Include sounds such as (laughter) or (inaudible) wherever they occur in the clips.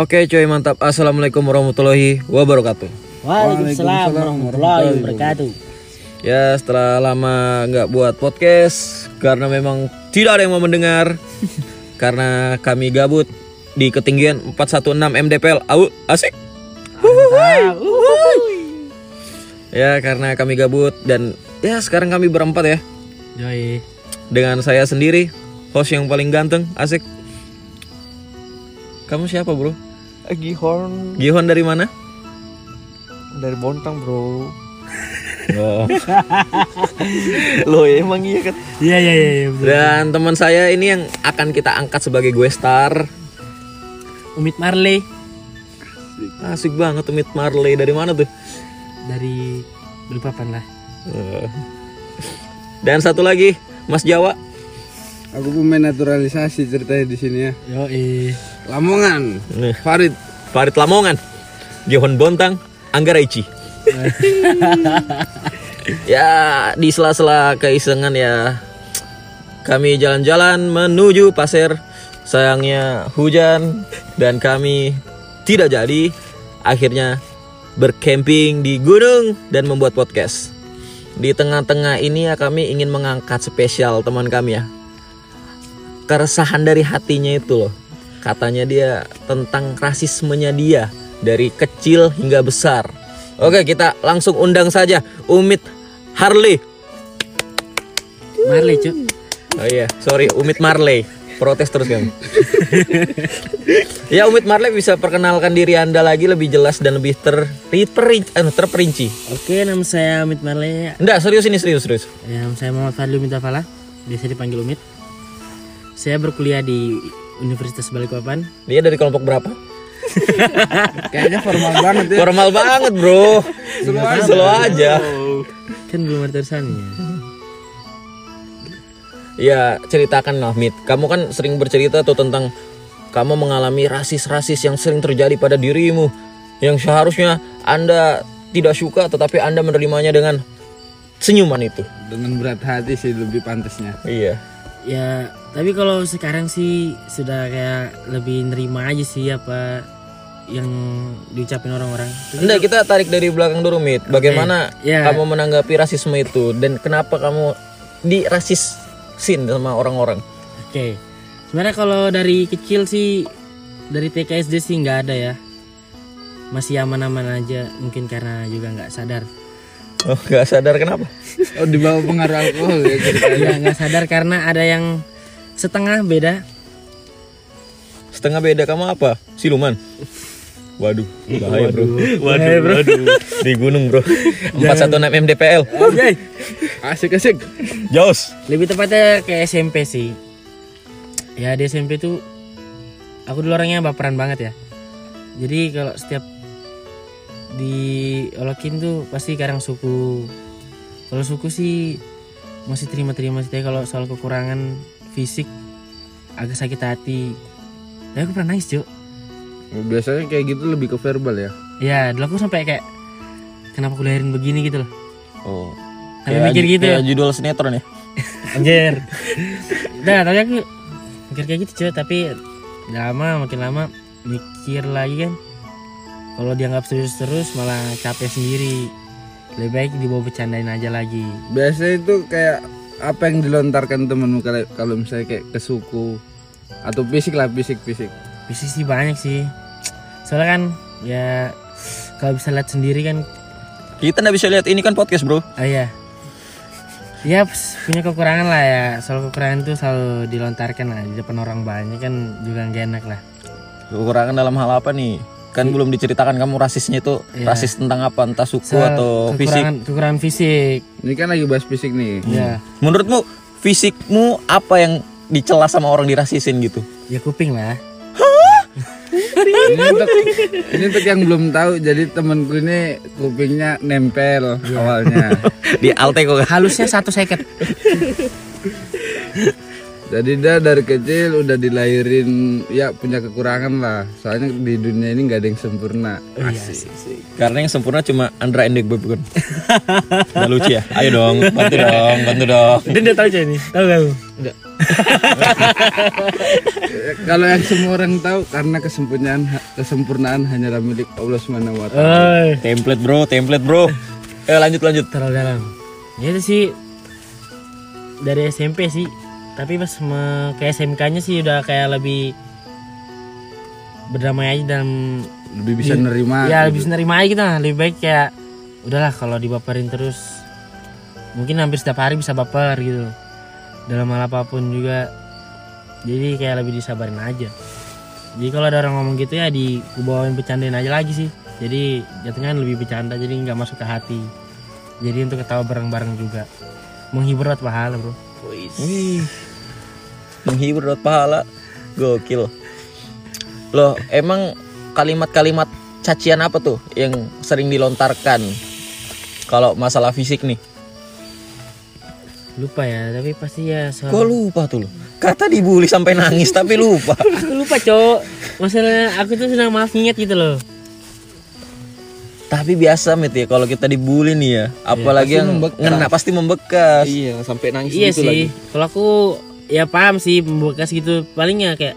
Oke cuy mantap. Assalamualaikum warahmatullahi wabarakatuh. Waalaikumsalam warahmatullahi wabarakatuh. Ya setelah lama nggak buat podcast Karena memang tidak ada yang mau mendengar (laughs) Karena kami gabut Di ketinggian 416 mdpl Au, asik. Ya karena kami gabut Dan ya sekarang kami berempat ya. Yoi. Dengan saya sendiri Host yang paling ganteng Asik. Kamu siapa bro? Gihon Gihon dari mana? dari Bontang bro Oh. (laughs) Loh ya emang iya kan Iya iya iya iya. Dan teman saya ini yang akan kita angkat sebagai gue star Umit Marley Asik banget Meet Marley Dari mana tuh? dari Balikpapan lah. Eh. Dan satu lagi Mas Jawa Aku pemain naturalisasi ceritanya di sini ya. Yoi. Lamongan, Nih, Farid. Farid Lamongan. Gihon Bontang Angga Raici (laughs) Ya di sela-sela keisengan ya. Kami jalan-jalan menuju pasir. Sayangnya hujan Dan kami tidak jadi. Akhirnya bercamping di gunung dan membuat podcast. Di tengah-tengah ini ya kami ingin mengangkat spesial teman kami ya Keresahan dari hatinya itu loh Katanya dia tentang rasismenya dia Dari kecil hingga besar Oke kita langsung undang saja Umit Harley Marley cuk. Oh iya sorry Umit Marley Protes terus kamu (laughs) Ya Umit Marley bisa perkenalkan diri anda lagi lebih jelas dan lebih ter, terperinci, anu, terperinci Oke, nama saya Umit Marley. Enggak serius ini serius serius Ya, nama saya Muhammad Fadli Umit Afala. Biasa dipanggil Umit. Saya berkuliah di Universitas Balikpapan. Dia dari kelompok berapa? (laughs) Kayaknya formal banget ya. Formal banget bro (laughs) Slow aja, Slow aja. Kan belum ada tulisannya. Ya ceritakan lah Mit Kamu kan sering bercerita tuh tentang Kamu mengalami rasis-rasis yang sering terjadi pada dirimu Yang seharusnya Anda tidak suka Tetapi Anda menerimanya dengan senyuman itu Dengan berat hati sih lebih pantasnya. Iya Ya, tapi kalau sekarang sih sudah kayak lebih nerima aja sih apa yang diucapin orang-orang. Enggak kita tarik dari belakang dulu Mit Bagaimana Ya. kamu menanggapi rasisme itu Dan kenapa kamu dirasisin sama orang-orang Oke. Sebenarnya kalau dari kecil sih dari TK SD sih nggak ada ya. Masih aman-aman aja mungkin karena juga nggak sadar. Oh gak sadar kenapa Oh di bawah pengaruh alkohol ya. Iya nggak sadar karena ada yang setengah beda. Setengah beda kamu apa? Siluman Waduh, bahaya bro. Waduh, bro. Di gunung bro. 416 mdpl. Anjay. Asik asik. Jos. Lebih tepatnya ke SMP sih. Ya di SMP tuh aku dulu orangnya baperan banget ya. Jadi kalau setiap diolokin tuh pasti karang suku. Kalau suku sih masih terima-terima sih kalau soal kekurangan fisik agak sakit hati. Tapi aku pernah nangis cuy. Biasanya kayak gitu lebih ke verbal ya. Ya dulu aku sampai kayak kenapa aku lahirin begini gitu loh. Oh. Sampai mikir gitu ya. Kayak judul sinetron ya. (laughs) Anjir. Nah, tapi aku mikir kayak gitu cuy, tapi lama makin lama mikir lagi kan. Kalau dianggap serius terus malah capek sendiri. Lebih baik dibawa bercandain aja lagi. Biasanya itu kayak apa yang dilontarkan temenmu kalau kalau misalnya kayak ke suku atau fisik lah fisik fisik. Bisnis sih banyak sih. Soalnya kan ya kalau bisa lihat sendiri kan Kita nggak bisa lihat ini kan podcast bro. oh iya. Ya punya kekurangan lah ya. Soal kekurangan itu selalu dilontarkan lah di depan orang banyak kan juga gak enak lah. Kekurangan dalam hal apa nih? Kan belum diceritakan kamu rasisnya itu Iya. rasis tentang apa? Entah suku Soal atau fisik. kekurangan, kekurangan fisik. Ini kan lagi bahas fisik nih. Ya. Menurutmu fisikmu apa yang dicela sama orang dirasisin gitu? Ya kuping lah. ini untuk ini untuk yang belum tahu jadi temanku ini kupingnya nempel awalnya. (laughs) Di Alteco kan? Halusnya satu seket. (laughs) Jadi dia dari kecil udah dilahirin ya punya kekurangan lah. Soalnya di dunia ini nggak ada yang sempurna. Asik. Karena yang sempurna cuma Andra Endek bukan. Udah lucu ya? Ayo dong, bantu dong, bantu dong. Dia tahu aja nih, tahu kamu? Enggak. (laughs) Kalau yang semua orang tahu karena kesempurnaan kesempurnaan hanyalah milik Allah Subhanahu wa taala. Oh, Template bro, template bro. Eh lanjut lanjut. terlalu dalam. Ya sih dari SMP sih, tapi pas me- ke SMK-nya sih udah kayak lebih berdamai aja dalam Lebih bisa nerima. ya lebih nerima aja gitu lah. lebih baik kayak udahlah kalau dibaperin terus mungkin hampir setiap hari bisa baper gitu. Dalam hal apa pun juga. Jadi kayak lebih disabarin aja. Jadi kalau ada orang ngomong gitu ya di bawain bercandain aja lagi sih. Jadi jatuhnya kan lebih bercanda jadi nggak masuk ke hati. Jadi untuk ketawa bareng-bareng juga. Menghibur buat pahala bro Wih. Menghibur dapat pahala. Gokil. Loh, emang kalimat-kalimat cacian apa tuh yang sering dilontarkan kalau masalah fisik nih? lupa ya tapi pasti ya soal Kok lupa tuh lo? Kata dibully sampai nangis tapi lupa. aku (laughs) lupa cowok masalah aku tuh senang maaf inget gitu loh Tapi biasa mit ya kalau kita dibully nih ya, apalagi yang ngena pasti membekas. Iya, sampai nangis iya gitu sih. lagi. kalau aku ya paham sih membekas gitu. Palingnya kayak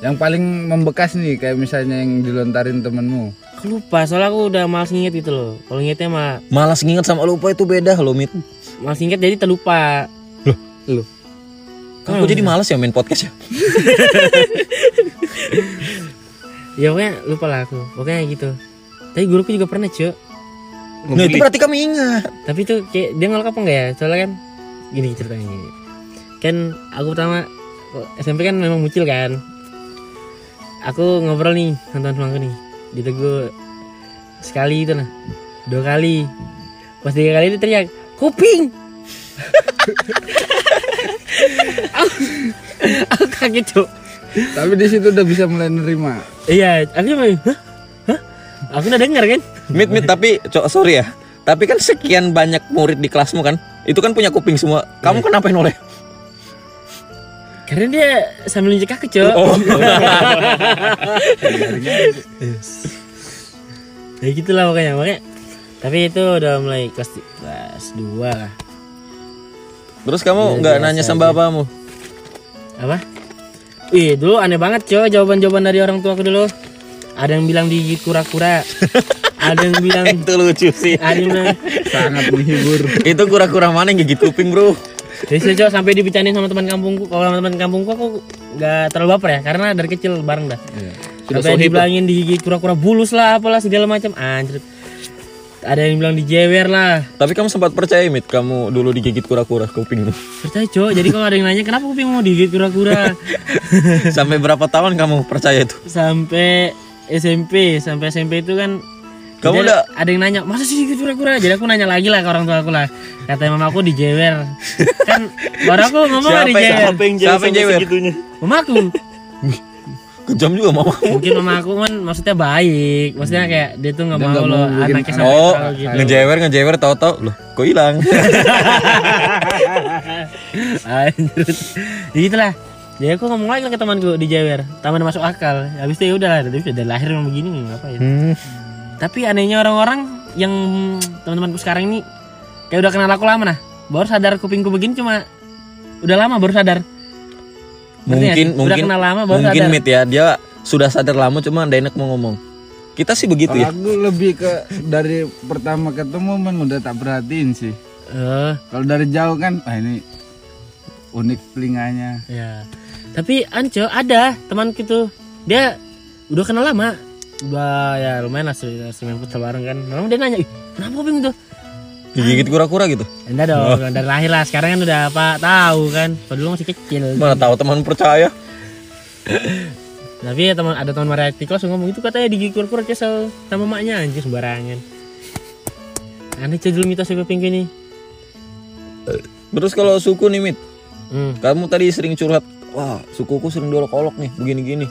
Yang paling membekas nih kayak misalnya yang dilontarin temenmu. aku lupa soalnya aku udah malas inget gitu loh. Kalau ingetnya mah Malas nginget sama lupa itu beda loh mit. malas inget jadi terlupa. Kan gue jadi malas ya main podcast ya. (laughs) ya pokoknya lupa lah aku. Pokoknya gitu tapi guruku juga pernah cuy Nah itu berarti kami ingat. tapi itu kayak dia ngelak apa enggak ya? Soalnya kan gini ceritanya gini. Kan aku pertama SMP kan memang muncul kan. Aku ngobrol nih sama teman-temanku nih. Ditegur sekali itu nah. Dua kali. Pas tiga kali itu teriak kuping! (laughs) Aku, aku kaget cok Tapi di situ udah bisa mulai nerima. iya aku cuma hah aku udah denger kan Mit mit tapi cok sorry ya. Tapi kan sekian banyak murid di kelasmu kan, itu kan punya kuping semua. Kamu kenapa noleh? karena dia sambil injek aku cok Oh. (laughs) ya gitulah makanya makanya tapi itu udah mulai kelas kelas dua lah Terus kamu nggak nanya sama bapamu? apa Ih dulu aneh banget coy jawaban-jawaban dari orang tua aku dulu ada yang bilang digigit kura-kura ada yang bilang (laughs) Itu lucu sih. ada yang bilang Sangat menghibur. itu kura-kura mana yang gigit kuping bro? jadi saya coy sampai dibicarain sama teman kampungku kalau sama teman kampungku aku nggak terlalu baper ya karena dari kecil bareng dah sampai dibilangin digigit kura-kura bulus lah apalah segala macam anjir ada yang bilang dijewer lah Tapi kamu sempat percaya mit kamu dulu digigit kura-kura kupingmu. percaya coy jadi kalau ada yang nanya kenapa kuping mau digigit kura-kura (laughs) Sampai berapa tahun kamu percaya itu? sampai SMP sampai SMP itu kan Kamu jadi udah- ada yang nanya masa sih gitu kura-kura jadi aku nanya lagi lah ke orang tua aku lah. Kata mama aku dijewer (laughs) kan baru aku ngomong Siapa dijewer siapa yang Siapa yang jewer? segitunya? mama aku. (laughs) Kejam juga mama. mungkin mama aku kan maksudnya baik. Maksudnya kayak dia tuh nggak mau bikin anaknya sampai Oh, gitu. ngejewer ngejewer tahu-tahu loh, kok hilang? Anjir. Ya itulah jadi aku ngomong lagi lah ke temanku di Jewer taman masuk akal habis itu ya udah dari lahir memang begini ngapain Hmm. Tapi anehnya orang-orang yang teman-temanku sekarang ini kayak udah kenal aku lama nah. Baru sadar kupingku begini cuma udah lama baru sadar. Ngerti nggak Mungkin udah mungkin kenal lama baru mungkin sadar. mit ya dia sudah sadar lama cuma nggak enak mau ngomong. Kita sih begitu Kalau ya. aku lebih ke dari pertama ketemu memang udah tak perhatiin sih. Eh, Kalau dari jauh kan, ah ini unik telinganya. ya. Tapi Anco ada teman gitu. Dia udah kenal lama. Udah ya lumayan lah sering futsal bareng kan. Lalu dia nanya, "Ih, kenapa kuping tuh?" Digigit kura-kura gitu. Enggak dong, dari lahir lah. Sekarang kan udah apa tahu kan. Padahal dulu masih kecil. Mana tahu teman percaya. Tapi ya teman ada teman Mariati kelas ngomong itu katanya digigit kura-kura kesel sama maknya anjir sembarangan. Aneh cuy dulu mitos kuping ini. Terus kalau suku nih mit, Hmm. kamu tadi sering curhat, wah sukuku sering diolok-olok nih, begini-gini.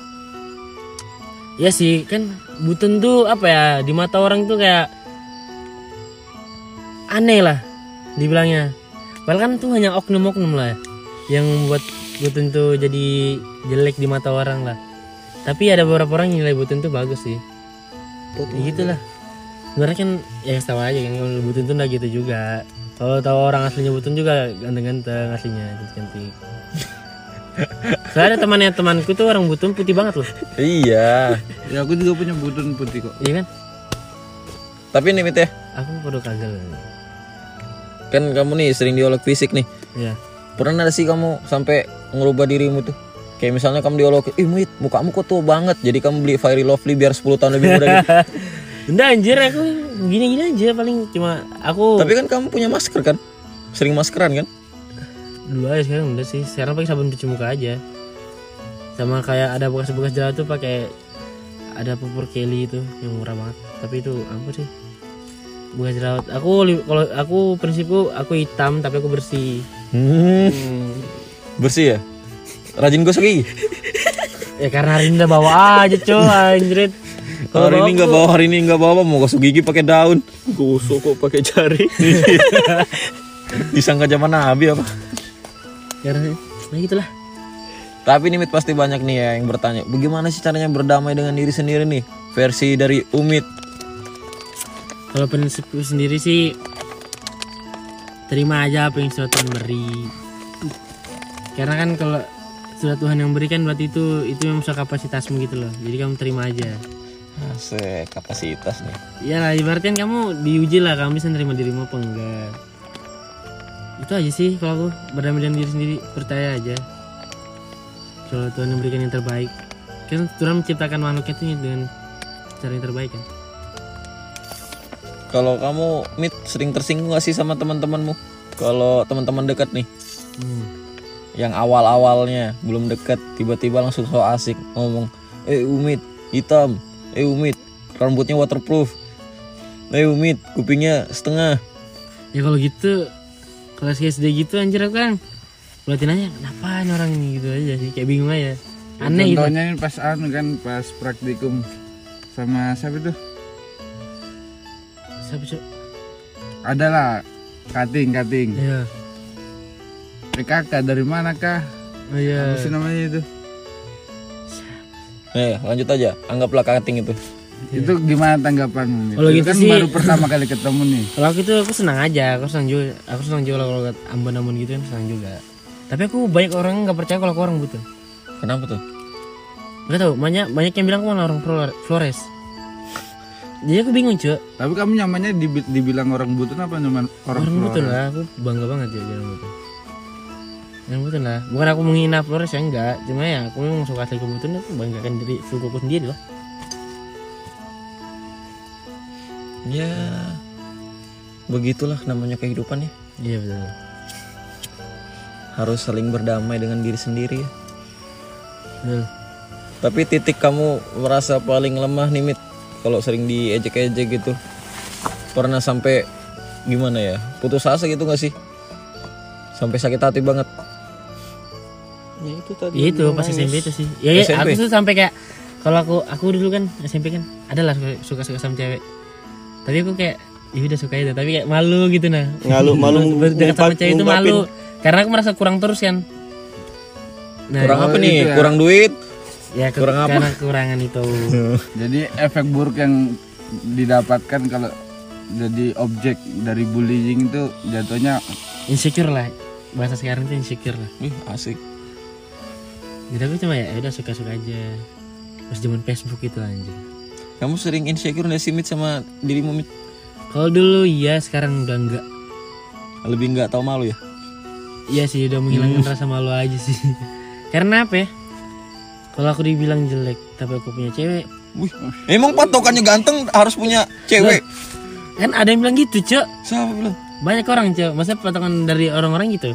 Ya sih kan Buten tuh apa ya di mata orang tuh kayak aneh lah dibilangnya. Padahal kan tuh hanya oknum-oknum lah. ya. yang membuat butun tuh jadi jelek di mata orang lah tapi ada beberapa orang yang nilai butun tuh bagus sih ya gitulah sebenarnya kan ya tahu aja kan kalau butun tuh nggak gitu juga kalau tahu orang aslinya butun juga ganteng-ganteng aslinya cantik (laughs) Soalnya ada temannya temanku tuh orang butun putih banget loh Iya. Ya aku juga punya butun putih kok. Iya kan? Tapi nih Mit ya, Aku baru kagak kan kamu nih sering diolok fisik nih. Ya Pernah ada sih kamu sampai ngerubah dirimu tuh? Kayak misalnya kamu diolok, ih Mit, mukamu kok tua banget. Jadi kamu beli Fairy Lovely biar 10 tahun lebih muda gitu. (laughs) Enggak anjir aku gini-gini aja paling cuma aku Tapi kan kamu punya masker kan? Sering maskeran kan? Dulu aja sekarang udah sih sekarang pakai sabun cuci muka aja sama kayak ada bekas-bekas jerawat tuh pakai ada pupur Kelly itu yang murah banget tapi itu apa sih bekas jerawat aku kalau aku prinsipku aku hitam tapi aku bersih Hmm. Bersih ya? Rajin gosok gigi? ya karena hari ini udah bawa aja coy anjrit Kalau hari ini nggak bawa, hari ini nggak bawa, mau gosok gigi pakai daun. Gosok kok pakai jari. (laughs) Disangka zaman Nabi apa? Karena nah gitulah Tapi nih Mit pasti banyak nih ya yang bertanya, bagaimana sih caranya berdamai dengan diri sendiri nih? Versi dari Umit. kalau prinsipku sendiri sih terima aja apa yang sudah Tuhan beri karena kan kalau sudah Tuhan yang berikan berarti itu itu yang sesuai kapasitasmu gitu loh jadi kamu terima aja Asik, kapasitas nih. ya lah ibaratnya kamu diuji lah kamu bisa nerima dirimu apa enggak itu aja sih kalau aku berdamai dengan diri sendiri percaya aja kalau Tuhan yang berikan yang terbaik kan Tuhan menciptakan makhluknya itu dengan cara yang terbaik kan Kalau kamu Mit sering tersinggung gak sih sama teman-temanmu? Kalau teman-teman dekat nih, hmm. yang awal-awalnya belum dekat, tiba-tiba langsung so asik ngomong, eh Umit hitam, eh Umit rambutnya waterproof, eh Umit kupingnya setengah. ya kalau gitu kelas SD gitu anjir aku kan Berarti nanya kenapa orang ini gitu aja sih kayak bingung aja aneh gitu Contohnya ini pas anu kan pas praktikum sama siapa tuh? siapa cok Ada lah cutting cutting. iya kakak dari mana kah? oh iya Apa sih namanya itu? Eh lanjut aja, anggaplah cutting itu. Itu gimana tanggapanmu? Kalau Itu gitu kan sih- baru pertama kali ketemu nih. kalau aku itu aku senang aja. Aku senang juga aku senang juga kalau lihat ambon-ambon gitu kan senang juga. Tapi aku banyak orang nggak percaya kalau aku orang butuh. Kenapa tuh? Gak tau banyak banyak yang bilang aku malah orang Flor- Flores. Jadi aku bingung cuy Tapi kamu nyamannya dibi- dibilang orang butun apa nyaman orang, orang, Flores? butuh lah. Aku bangga banget ya jadi orang butuh. Yang butuh lah. Bukan aku menghina Flores ya enggak. Cuma ya aku memang suka asli kebutun aku banggakan diri sukuku sendiri lah Ya begitulah namanya kehidupan ya. iya betul Harus saling berdamai dengan diri sendiri ya. betul Tapi titik kamu merasa paling lemah nih Mit Kalau sering diejek-ejek gitu Pernah sampai gimana ya Putus asa gitu gak sih Sampai sakit hati banget Ya itu tadi. Ya itu pas SMP itu sih. Ya, ya SMP? aku tuh sampai kayak kalau aku aku dulu kan SMP kan adalah suka suka sama cewek. Tapi aku kayak ya udah suka itu tapi kayak malu gitu nah. Ngalu- malu (laughs) berdekat sama cewek itu malu karena aku merasa kurang terus kan. Nah, Kurang apa nih? itu ya. Kurang duit? ya ke, kurang apa? karena kekurangan itu. (laughs) Jadi efek buruk yang didapatkan kalau jadi objek dari bullying itu jatuhnya Insecure lah. Bahasa sekarang tuh insecure lah. Ih asik Jadi aku cuma ya ya udah suka-suka aja. Pas zaman Facebook itu anjir. Kamu sering insecure gak sih Mit sama dirimu Mit? Kalau dulu iya, sekarang udah enggak. Lebih nggak tahu malu ya? Iya sih udah menghilangkan rasa malu aja sih. (laughs) Karena apa ya? Kalau aku dibilang jelek tapi aku punya cewek, Wih, emang patokannya ganteng harus punya cewek? kan ada yang bilang gitu, Cok. Siapa bilang? Banyak orang, Cok. Masa patokan dari orang-orang gitu?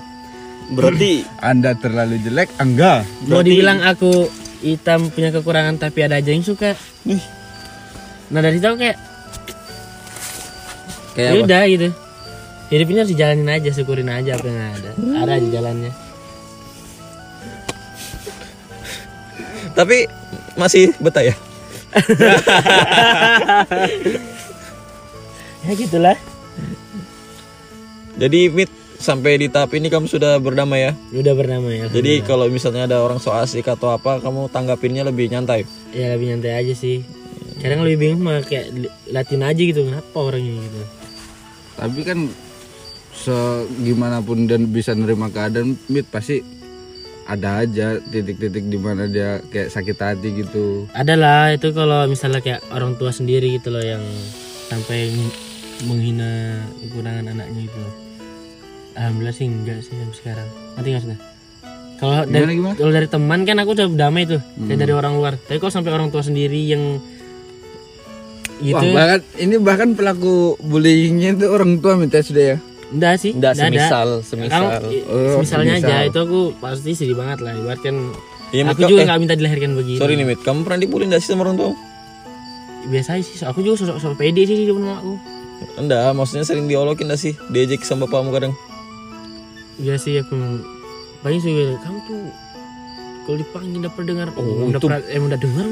Berarti (clears throat) Anda terlalu jelek, enggak. Mau dibilang aku hitam punya kekurangan tapi ada aja yang suka. Ih. Nah dari situ kayak Kayak ya udah gitu. Hidup ini harus dijalanin aja, syukurin aja apa yang ada. Ada aja jalannya. Tapi masih betah ya? (laughs) Ya gitulah. Jadi Mit sampai di tahap ini kamu sudah berdamai ya. udah bernama ya Jadi kalau misalnya ada orang so asik atau apa, kamu tanggapinnya lebih nyantai. ya lebih nyantai aja sih kadang lebih bingung mah kayak liatin aja gitu kenapa orangnya gitu. Tapi kan segimanapun dan bisa nerima keadaan mit pasti ada aja titik-titik di mana dia kayak sakit hati gitu. ada lah itu kalau misalnya kayak orang tua sendiri gitu loh yang sampai ng- menghina kekurangan anaknya gitu. Alhamdulillah sih enggak sih sampai sekarang. Nanti nggak sudah kalau Gimana, dari gimana? kalau dari teman kan aku udah damai tuh kayak dari orang luar. Tapi kalau sampai orang tua sendiri yang gitu Wah, bahkan ini bahkan pelaku bullyingnya itu orang tua minta sudah ya. enggak sih Enggak, enggak ada. semisal, Kalau semisal. Oh, misalnya aja semisal. itu aku pasti sedih banget lah ibarat kan Iya, Mit, aku juga eh, nggak minta dilahirkan begini Sorry nih, Mit. Kamu pernah dibully nggak sih sama orang tua? biasa sih aku juga sosok sosok pede sih di depan aku Enggak, maksudnya sering diolokin gak sih? Diejek sama bapakmu kadang. Iya sih aku paling sih kamu tuh kalau dipanggil dapat dengar oh, udah pernah emang udah dengar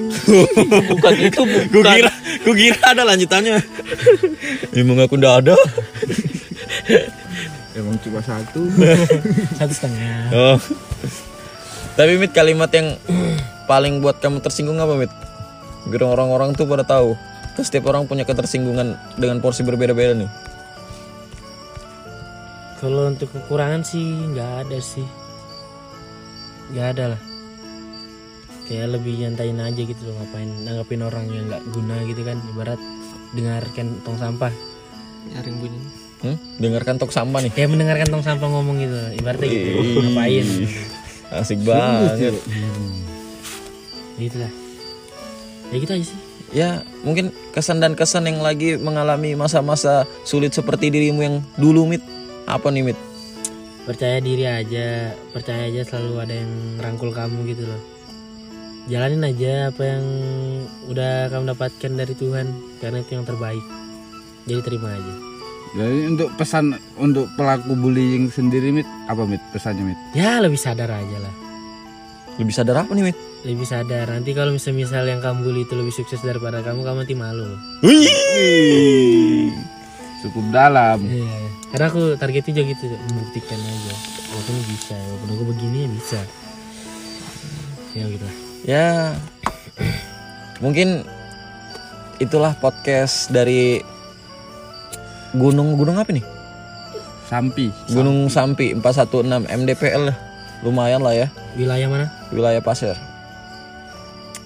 (laughs) bukan itu, bukan. Gue kira, gue kira ada lanjutannya. (laughs) Emang aku ndak ada. (laughs) Emang cuma satu. satu setengah Oh. Tapi Mit kalimat yang (clears throat) paling buat kamu tersinggung apa Mit? Biar orang-orang tuh pada tahu. Kan setiap orang punya ketersinggungan dengan porsi berbeda-beda nih. kalau untuk kekurangan sih nggak ada sih nggak ada lah kayak lebih nyantain aja gitu loh ngapain nanggapin orang yang nggak guna gitu kan ibarat dengarkan tong sampah Nyaring bunyi. Hmm? Dengarkan tok sampah nih. kayak mendengarkan tong sampah ngomong gitu ibaratnya gitu ngapain Asik banget. gitu lah ya gitu aja sih Ya, mungkin kesan dan kesan yang lagi mengalami masa-masa sulit seperti dirimu yang dulu Mit. Apa nih Mit? percaya diri aja percaya aja selalu ada yang rangkul kamu gitu loh jalanin aja apa yang udah kamu dapatkan dari Tuhan karena itu yang terbaik jadi terima aja Jadi untuk pesan untuk pelaku bullying sendiri mit apa mit pesannya mit? ya lebih sadar aja lah Lebih sadar apa nih Mit? lebih sadar nanti kalau misal misal yang kamu bully itu lebih sukses daripada kamu kamu nanti malu Wih. Cukup dalam. Iya. karena aku targetnya juga gitu membuktikan aja walaupun bisa walaupun aku begini ya bisa ya gitu lah Ya, mungkin itulah podcast dari Gunung Gunung apa nih? Sampi. Gunung Sampi 416 MDPL lah. Lumayan lah ya, wilayah mana wilayah Pasir.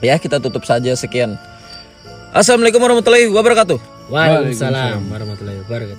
Ya, kita tutup saja sekian. Assalamualaikum warahmatullahi wabarakatuh. Waalaikumsalam warahmatullahi wabarakatuh